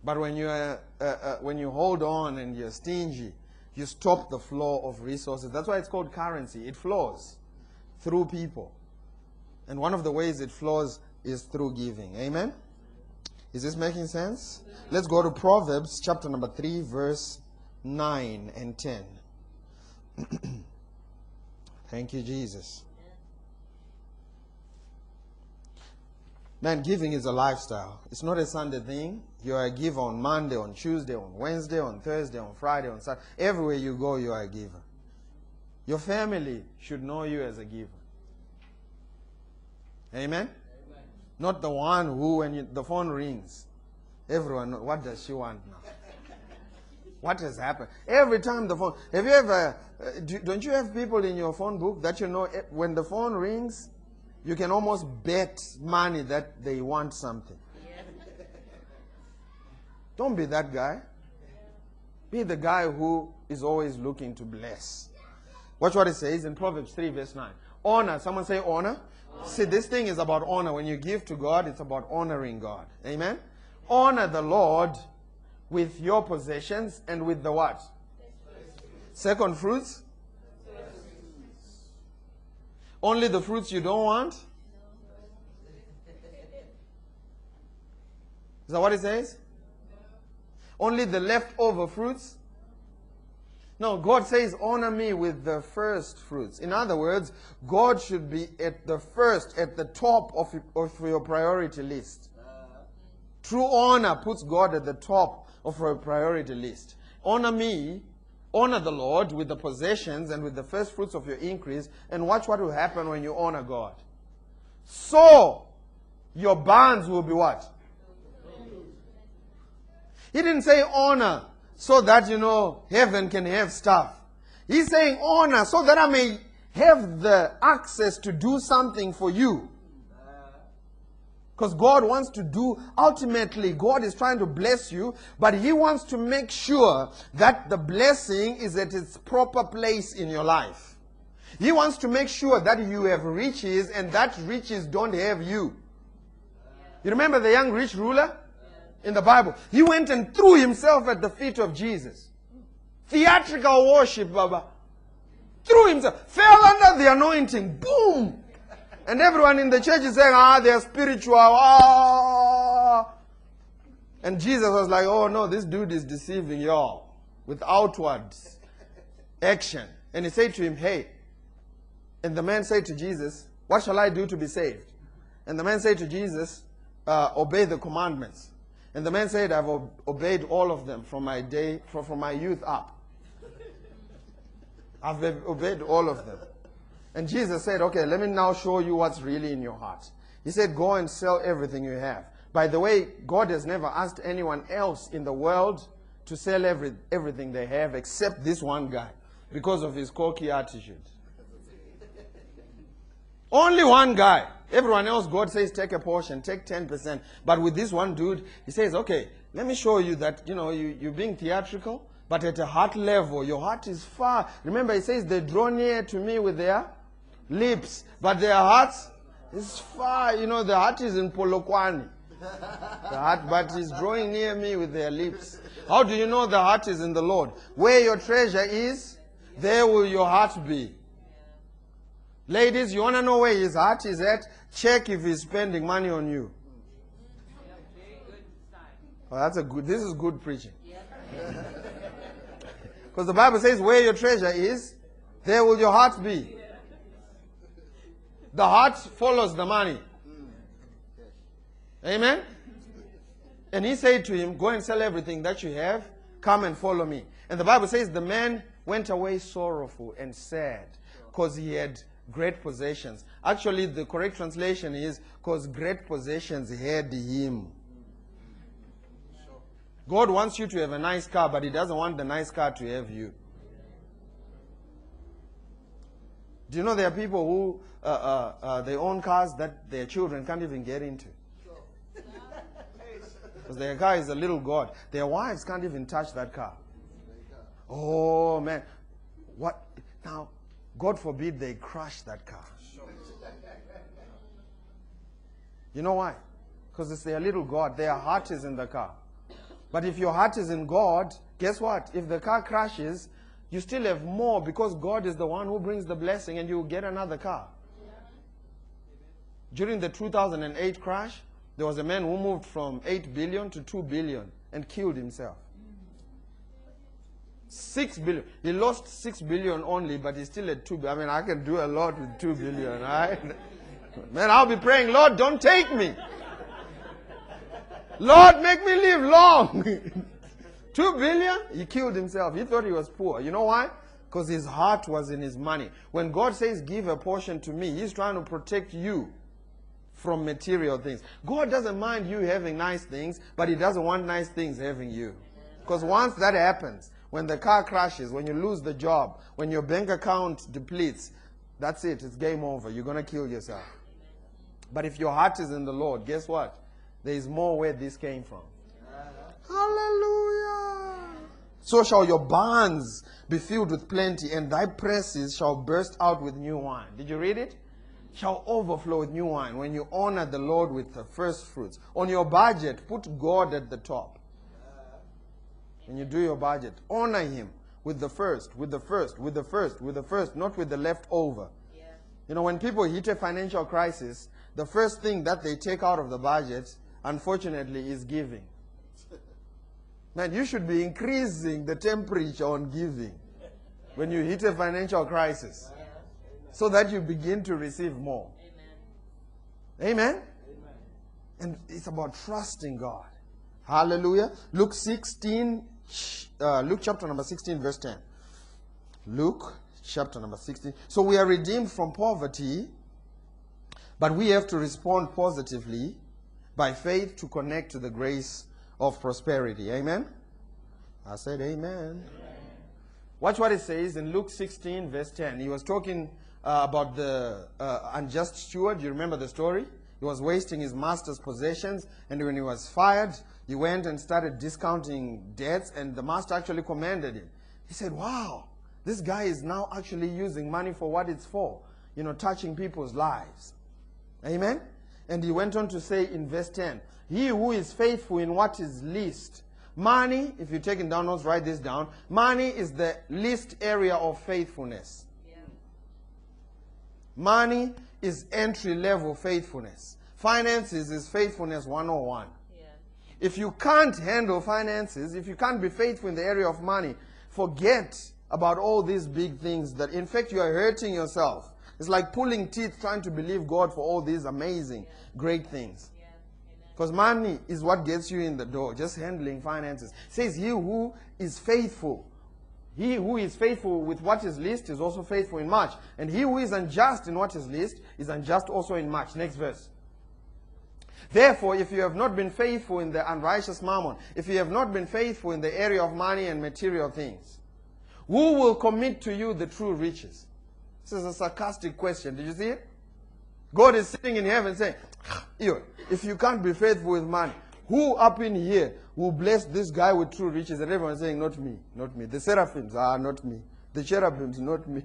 A: But when you uh, uh, when you hold on and you're stingy, you stop the flow of resources. That's why it's called currency. It flows through people, and one of the ways it flows is through giving. Amen. Is this making sense? Let's go to Proverbs chapter number three, verse nine and ten. Thank you, Jesus. Man, giving is a lifestyle. It's not a Sunday thing. You are a giver on Monday, on Tuesday, on Wednesday, on Thursday, on Friday, on Saturday. Everywhere you go, you are a giver. Your family should know you as a giver. Amen? Not the one who, when you, the phone rings, everyone, what does she want now? What has happened? Every time the phone. Have you ever? Uh, do, don't you have people in your phone book that you know eh, when the phone rings, you can almost bet money that they want something. Don't be that guy. Be the guy who is always looking to bless. Watch what it says in Proverbs 3, verse 9. Honor. Someone say honor. See, this thing is about honor. When you give to God, it's about honoring God. Amen? Honor the Lord with your possessions and with the what? Second fruits? Only the fruits you don't want? Is that what it says? Only the leftover fruits? No, God says, honor me with the first fruits. In other words, God should be at the first, at the top of, of your priority list. True honor puts God at the top of your priority list. Honor me, honor the Lord with the possessions and with the first fruits of your increase, and watch what will happen when you honor God. So, your barns will be what? He didn't say honor so that, you know, heaven can have stuff. He's saying honor so that I may have the access to do something for you. Because God wants to do, ultimately, God is trying to bless you, but He wants to make sure that the blessing is at its proper place in your life. He wants to make sure that you have riches and that riches don't have you. You remember the young rich ruler in the Bible? He went and threw himself at the feet of Jesus. Theatrical worship, Baba. Threw himself, fell under the anointing, boom. And everyone in the church is saying, ah, they're spiritual. Ah. And Jesus was like, oh no, this dude is deceiving y'all with outward action. And he said to him, hey, and the man said to Jesus, what shall I do to be saved? And the man said to Jesus, uh, obey the commandments. And the man said, I've ob- obeyed all of them from my day, from, from my youth up. I've obeyed all of them. And Jesus said, Okay, let me now show you what's really in your heart. He said, Go and sell everything you have. By the way, God has never asked anyone else in the world to sell every, everything they have except this one guy because of his cocky attitude. Only one guy. Everyone else, God says, take a portion, take 10%. But with this one dude, he says, okay, let me show you that, you know, you, you're being theatrical, but at a heart level, your heart is far. Remember, he says, they draw near to me with their lips, but their hearts is far. You know, the heart is in Polokwane. The heart, but is drawing near me with their lips. How do you know the heart is in the Lord? Where your treasure is, there will your heart be. Ladies, you want to know where his heart is at? Check if he's spending money on you. Oh, that's a good. This is good preaching. Because the Bible says, "Where your treasure is, there will your heart be." The heart follows the money. Amen. And he said to him, "Go and sell everything that you have. Come and follow me." And the Bible says the man went away sorrowful and sad because he had great possessions. Actually, the correct translation is because great possessions had him. God wants you to have a nice car, but He doesn't want the nice car to have you. Do you know there are people who uh, uh, uh, they own cars that their children can't even get into? Because their car is a little god. Their wives can't even touch that car. Oh man, what now? God forbid they crash that car. You know why? Because it's their little God. Their heart is in the car. But if your heart is in God, guess what? If the car crashes, you still have more because God is the one who brings the blessing and you get another car. During the 2008 crash, there was a man who moved from 8 billion to 2 billion and killed himself. 6 billion. He lost 6 billion only, but he still had 2 billion. I mean, I can do a lot with 2 billion, right? Man, I'll be praying, Lord, don't take me. Lord, make me live long. 2 billion? He killed himself. He thought he was poor. You know why? Because his heart was in his money. When God says, give a portion to me, he's trying to protect you from material things. God doesn't mind you having nice things, but he doesn't want nice things having you. Because once that happens, when the car crashes, when you lose the job, when your bank account depletes, that's it. It's game over. You're going to kill yourself. But if your heart is in the Lord, guess what? There is more where this came from. Hallelujah. So shall your barns be filled with plenty, and thy presses shall burst out with new wine. Did you read it? Shall overflow with new wine when you honor the Lord with the first fruits. On your budget, put God at the top. When you do your budget, honor Him with the first, with the first, with the first, with the first, not with the leftover.
B: Yeah.
A: You know, when people hit a financial crisis, the first thing that they take out of the budget, unfortunately, is giving. Man, you should be increasing the temperature on giving when you hit a financial crisis so that you begin to receive more.
B: Amen.
A: And it's about trusting God. Hallelujah. Luke 16, uh, Luke chapter number 16, verse 10. Luke chapter number 16. So we are redeemed from poverty, but we have to respond positively by faith to connect to the grace of prosperity. Amen? I said amen. Watch what it says in Luke 16, verse 10. He was talking uh, about the uh, unjust steward. You remember the story? He was wasting his master's possessions, and when he was fired, he went and started discounting debts, and the master actually commended him. He said, Wow, this guy is now actually using money for what it's for, you know, touching people's lives. Amen? And he went on to say in verse 10 He who is faithful in what is least. Money, if you're taking down notes, write this down. Money is the least area of faithfulness. Money is entry level faithfulness. Finances is faithfulness 101.
C: Yeah.
A: If you can't handle finances, if you can't be faithful in the area of money, forget about all these big things that, in fact, you are hurting yourself. It's like pulling teeth trying to believe God for all these amazing, great things. Because money is what gets you in the door, just handling finances. It says, He who is faithful, he who is faithful with what is least is also faithful in much. And he who is unjust in what is least is unjust also in much. Next verse. Therefore, if you have not been faithful in the unrighteous mammon, if you have not been faithful in the area of money and material things, who will commit to you the true riches? This is a sarcastic question. Did you see it? God is sitting in heaven saying, "Yo, if you can't be faithful with money, who up in here will bless this guy with true riches? And everyone's saying, Not me, not me. The seraphims are not me. The cherubims, not me.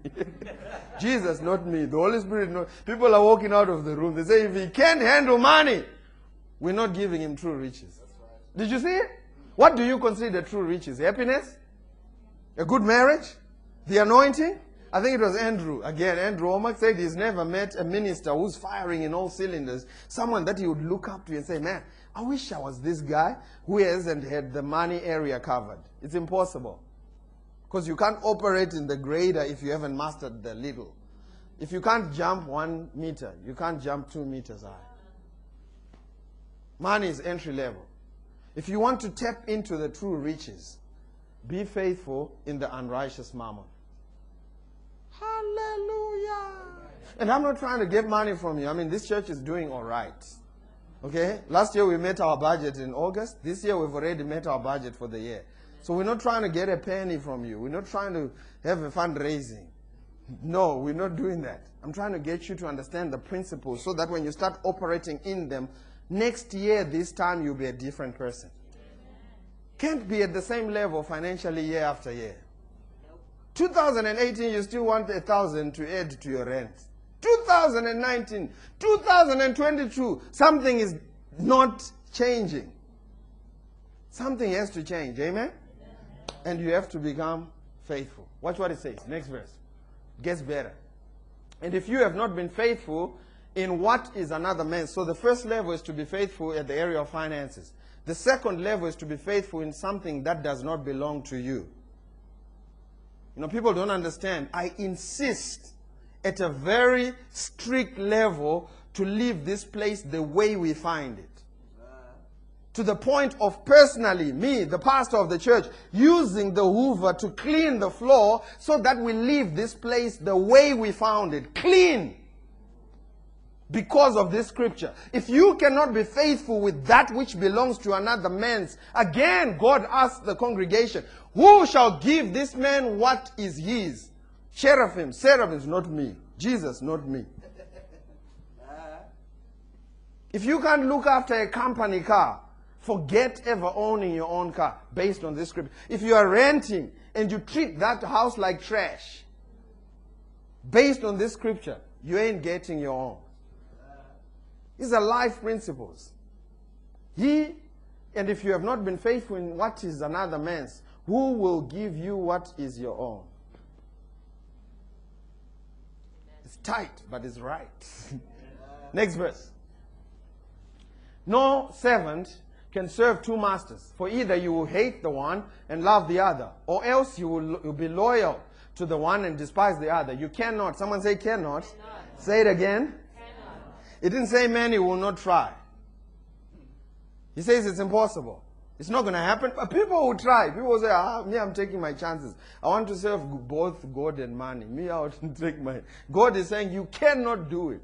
A: Jesus, not me. The Holy Spirit, not. People are walking out of the room. They say, If he can't handle money, we're not giving him true riches. Did you see it? What do you consider true riches? Happiness? A good marriage? The anointing? I think it was Andrew. Again, Andrew Wommack said he's never met a minister who's firing in all cylinders. Someone that he would look up to and say, Man, I wish I was this guy who hasn't had the money area covered. It's impossible. Because you can't operate in the greater if you haven't mastered the little. If you can't jump one meter, you can't jump two meters high. Money is entry level. If you want to tap into the true riches, be faithful in the unrighteous mammon. Hallelujah. And I'm not trying to get money from you. I mean, this church is doing all right. Okay? Last year we met our budget in August. This year we've already met our budget for the year. So we're not trying to get a penny from you. We're not trying to have a fundraising. No, we're not doing that. I'm trying to get you to understand the principles so that when you start operating in them, next year, this time, you'll be a different person. Can't be at the same level financially year after year. 2018, you still want a thousand to add to your rent. 2019, 2022, something is not changing. Something has to change. Amen? And you have to become faithful. Watch what it says. Next verse. Gets better. And if you have not been faithful in what is another man's, so the first level is to be faithful at the area of finances. The second level is to be faithful in something that does not belong to you. You know, people don't understand. I insist at a very strict level to leave this place the way we find it. To the point of personally, me, the pastor of the church, using the hoover to clean the floor so that we leave this place the way we found it. Clean. Because of this scripture. If you cannot be faithful with that which belongs to another man's, again, God asked the congregation, Who shall give this man what is his? Cherubim, seraphims, not me. Jesus, not me. If you can't look after a company car, forget ever owning your own car based on this scripture. If you are renting and you treat that house like trash, based on this scripture, you ain't getting your own. These are life principles. He, and if you have not been faithful in what is another man's, who will give you what is your own? It's tight, but it's right. Next verse. No servant can serve two masters, for either you will hate the one and love the other, or else you will you'll be loyal to the one and despise the other. You cannot. Someone say cannot. Say it again. It didn't say many will not try. He says it's impossible. It's not going to happen. But people will try. People will say, ah, me, I'm taking my chances. I want to serve both God and money. Me, I to take my. God is saying you cannot do it.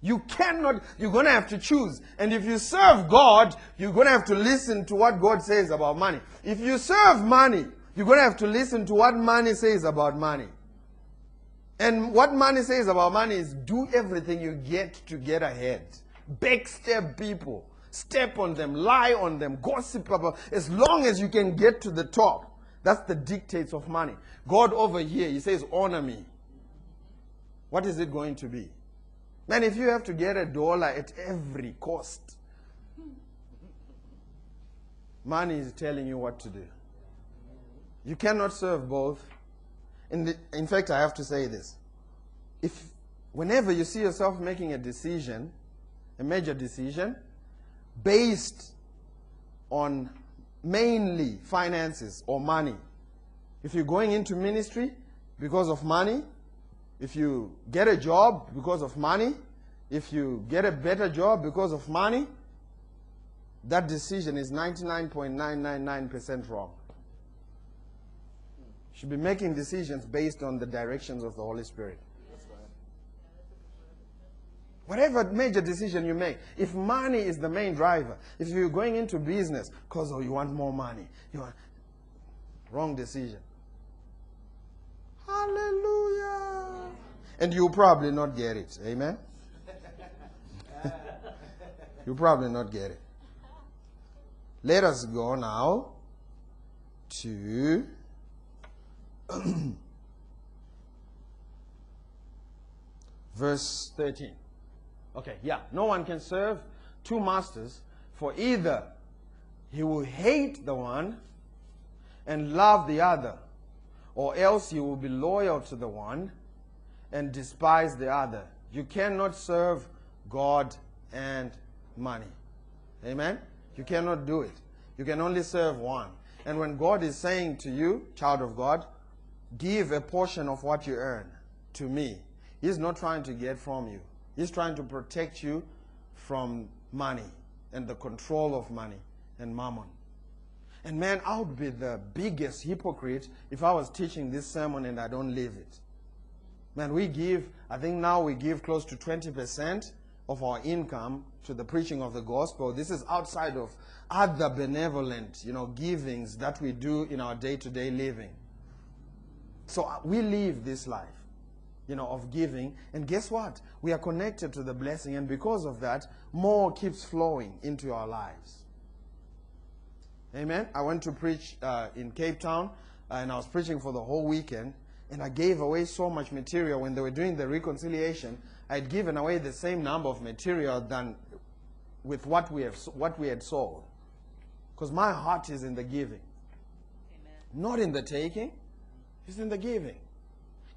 A: You cannot, you're going to have to choose. And if you serve God, you're going to have to listen to what God says about money. If you serve money, you're going to have to listen to what money says about money. And what money says about money is do everything you get to get ahead. Backstab people, step on them, lie on them, gossip about. As long as you can get to the top, that's the dictates of money. God over here, He says, honor me. What is it going to be? Man, if you have to get a dollar at every cost, money is telling you what to do. You cannot serve both. In, the, in fact, I have to say this. If whenever you see yourself making a decision, a major decision, based on mainly finances or money, if you're going into ministry because of money, if you get a job because of money, if you get a better job because of money, that decision is 99.999% wrong. You should be making decisions based on the directions of the Holy Spirit. Whatever major decision you make, if money is the main driver, if you're going into business because oh, you want more money, you want wrong decision. Hallelujah. And you'll probably not get it. Amen. you'll probably not get it. Let us go now to verse 13. Okay, yeah. No one can serve two masters, for either he will hate the one and love the other, or else he will be loyal to the one and despise the other. You cannot serve God and money. Amen? You cannot do it. You can only serve one. And when God is saying to you, child of God, give a portion of what you earn to me, He's not trying to get from you. He's trying to protect you from money and the control of money and mammon. And man, I would be the biggest hypocrite if I was teaching this sermon and I don't live it. Man, we give, I think now we give close to 20% of our income to the preaching of the gospel. This is outside of other benevolent, you know, givings that we do in our day-to-day living. So uh, we live this life, you know, of giving. And guess what? We are connected to the blessing. And because of that, more keeps flowing into our lives. Amen. I went to preach uh, in Cape Town, uh, and I was preaching for the whole weekend. And I gave away so much material when they were doing the reconciliation. I'd given away the same number of material than with what we have what we had sold. Because my heart is in the giving.
C: Amen.
A: Not in the taking, it's in the giving.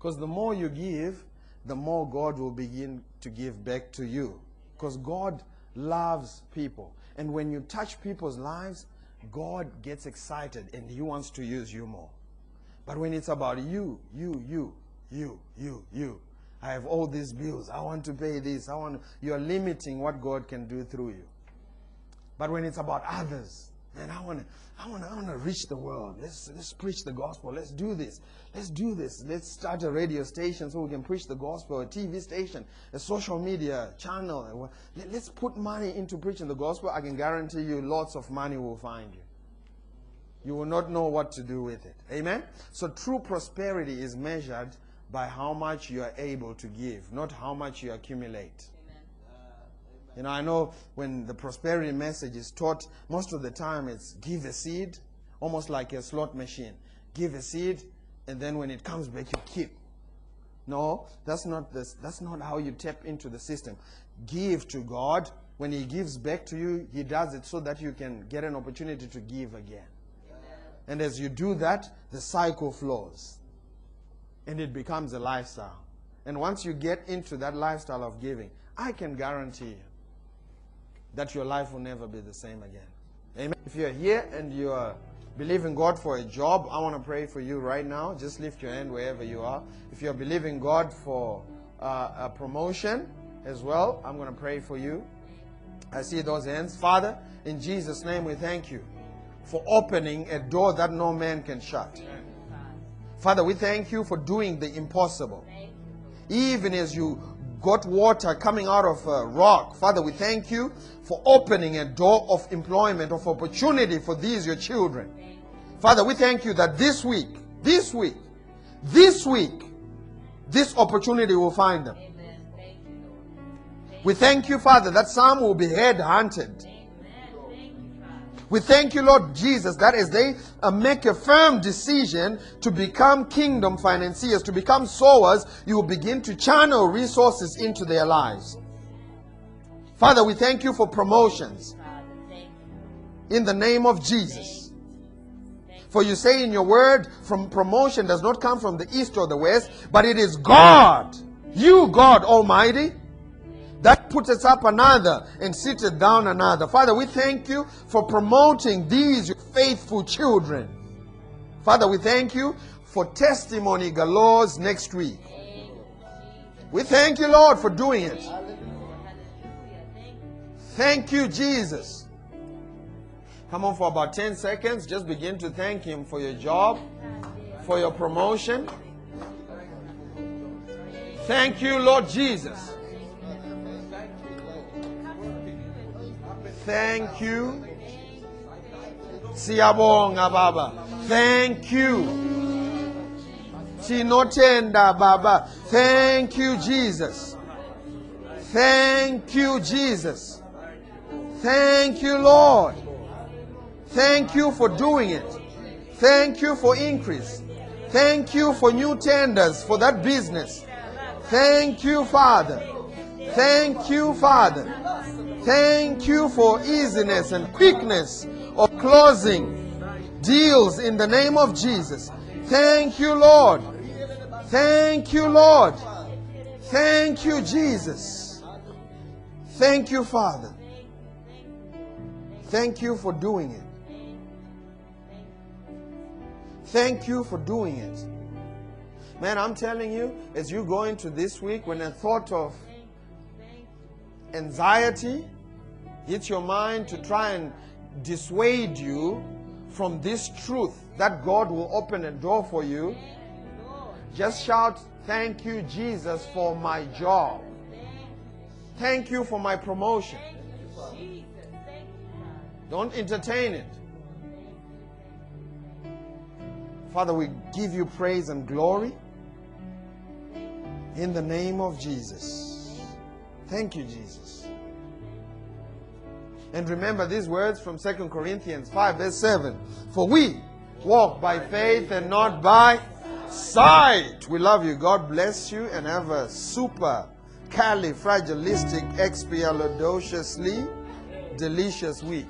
A: Because the more you give, the more God will begin to give back to you. Because God loves people. And when you touch people's lives, God gets excited and He wants to use you more. But when it's about you, you, you, you, you, you, I have all these bills. I want to pay this. I want. You're limiting what God can do through you. But when it's about others, man, I want to, I want to, I want to reach the world. Let's let's preach the gospel. Let's do this. Let's do this. Let's start a radio station so we can preach the gospel. A TV station, a social media channel. Let- Let's put money into preaching the gospel. I can guarantee you, lots of money will find you. You will not know what to do with it. Amen? So true prosperity is measured by how much you are able to give, not how much you accumulate. You know, I know when the prosperity message is taught, most of the time it's give a seed, almost like a slot machine. Give a seed, and then when it comes back, you keep. No, that's not this. That's not how you tap into the system. Give to God. When He gives back to you, He does it so that you can get an opportunity to give again. And as you do that, the cycle flows. And it becomes a lifestyle. And once you get into that lifestyle of giving, I can guarantee you that your life will never be the same again. Amen. If you're here and you are believing God for a job, I want to pray for you right now. Just lift your hand wherever you are. If you're believing God for uh, a promotion as well, I'm going to pray for you. I see those hands. Father, in Jesus' name, we thank you for opening a door that no man can shut. Father, we thank you for doing the impossible. Even as you got water coming out of a rock, Father, we thank you for opening a door of employment, of opportunity for these, your children. Father, we thank you that this week, this week, this week, this opportunity will find them.
B: Thank you, Lord.
A: We thank you, Father, that some will be head We thank you, Lord Jesus, that as they uh, make a firm decision to become kingdom financiers, to become sowers, you will begin to channel resources into their lives. Father, we thank you for promotions in the name of Jesus. For you say in your word, from promotion does not come from the east or the west, but it is God, you, God Almighty, that putteth up another and sitteth down another. Father, we thank you for promoting these faithful children. Father, we thank you for testimony galores next week. We thank you, Lord, for doing it. Thank you, Jesus. Come on for about 10 seconds. Just begin to thank Him for your job, for your promotion. Thank you, Lord Jesus. Thank you. Siyabonga Baba. Thank you. Sinotenda Baba. Thank you, Jesus. Thank you, Jesus. Thank you, Lord. Thank you for doing it. Thank you for increase. Thank you for new tenders for that business. Thank you, Father. Thank you, Father. Thank you for easiness and quickness of closing deals in the name of Jesus. Thank you, Lord. Thank you, Lord. Thank you, Jesus. Thank you, Father. Thank you for doing it. Thank you for doing it. Man, I'm telling you, as you go into this week, when a thought of anxiety hits your mind to try and dissuade you from this truth that God will open a door for you, just shout, Thank you, Jesus, for my job. Thank you for my promotion. Don't entertain it. Father, we give you praise and glory in the name of Jesus. Thank you, Jesus. And remember these words from 2 Corinthians 5, verse 7. For we walk by faith and not by sight. We love you. God bless you and have a super califragilistic expialidociously delicious week.